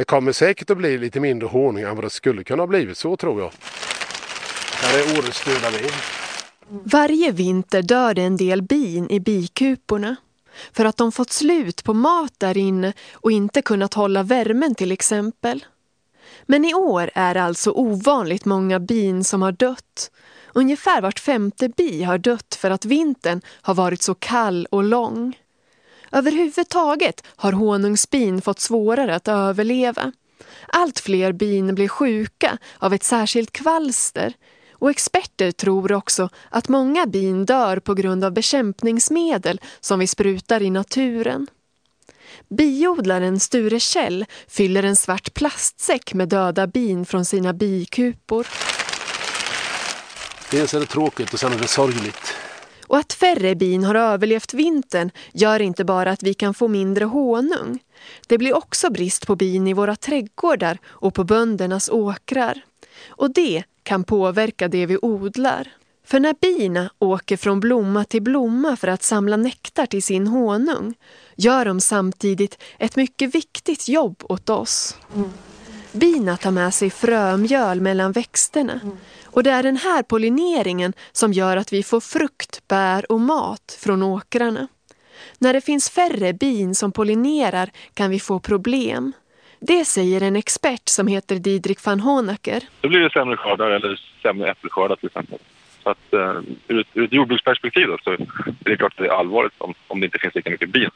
Det kommer säkert att bli lite mindre honung än vad det skulle kunna ha blivit, så tror jag. Här är årets döda bin. Varje vinter dör det en del bin i bikuporna. För att de fått slut på mat där inne och inte kunnat hålla värmen till exempel. Men i år är det alltså ovanligt många bin som har dött. Ungefär vart femte bi har dött för att vintern har varit så kall och lång. Överhuvudtaget har honungsbin fått svårare att överleva. Allt fler bin blir sjuka av ett särskilt kvalster och experter tror också att många bin dör på grund av bekämpningsmedel som vi sprutar i naturen. Biodlaren Sture Kjell fyller en svart plastsäck med döda bin från sina bikupor. Dels är det tråkigt och sen är det sorgligt. Och att färre bin har överlevt vintern gör inte bara att vi kan få mindre honung. Det blir också brist på bin i våra trädgårdar och på böndernas åkrar. Och det kan påverka det vi odlar. För när bina åker från blomma till blomma för att samla nektar till sin honung gör de samtidigt ett mycket viktigt jobb åt oss. Mm. Bina tar med sig frömjöl mellan växterna mm. och det är den här pollineringen som gör att vi får frukt, bär och mat från åkrarna. När det finns färre bin som pollinerar kan vi få problem. Det säger en expert som heter Didrik van Honacker. Då blir det sämre skördar eller sämre äppelskördar till exempel. Så att, uh, ur, ett, ur ett jordbruksperspektiv då, så är det klart att det är allvarligt om, om det inte finns lika mycket bin.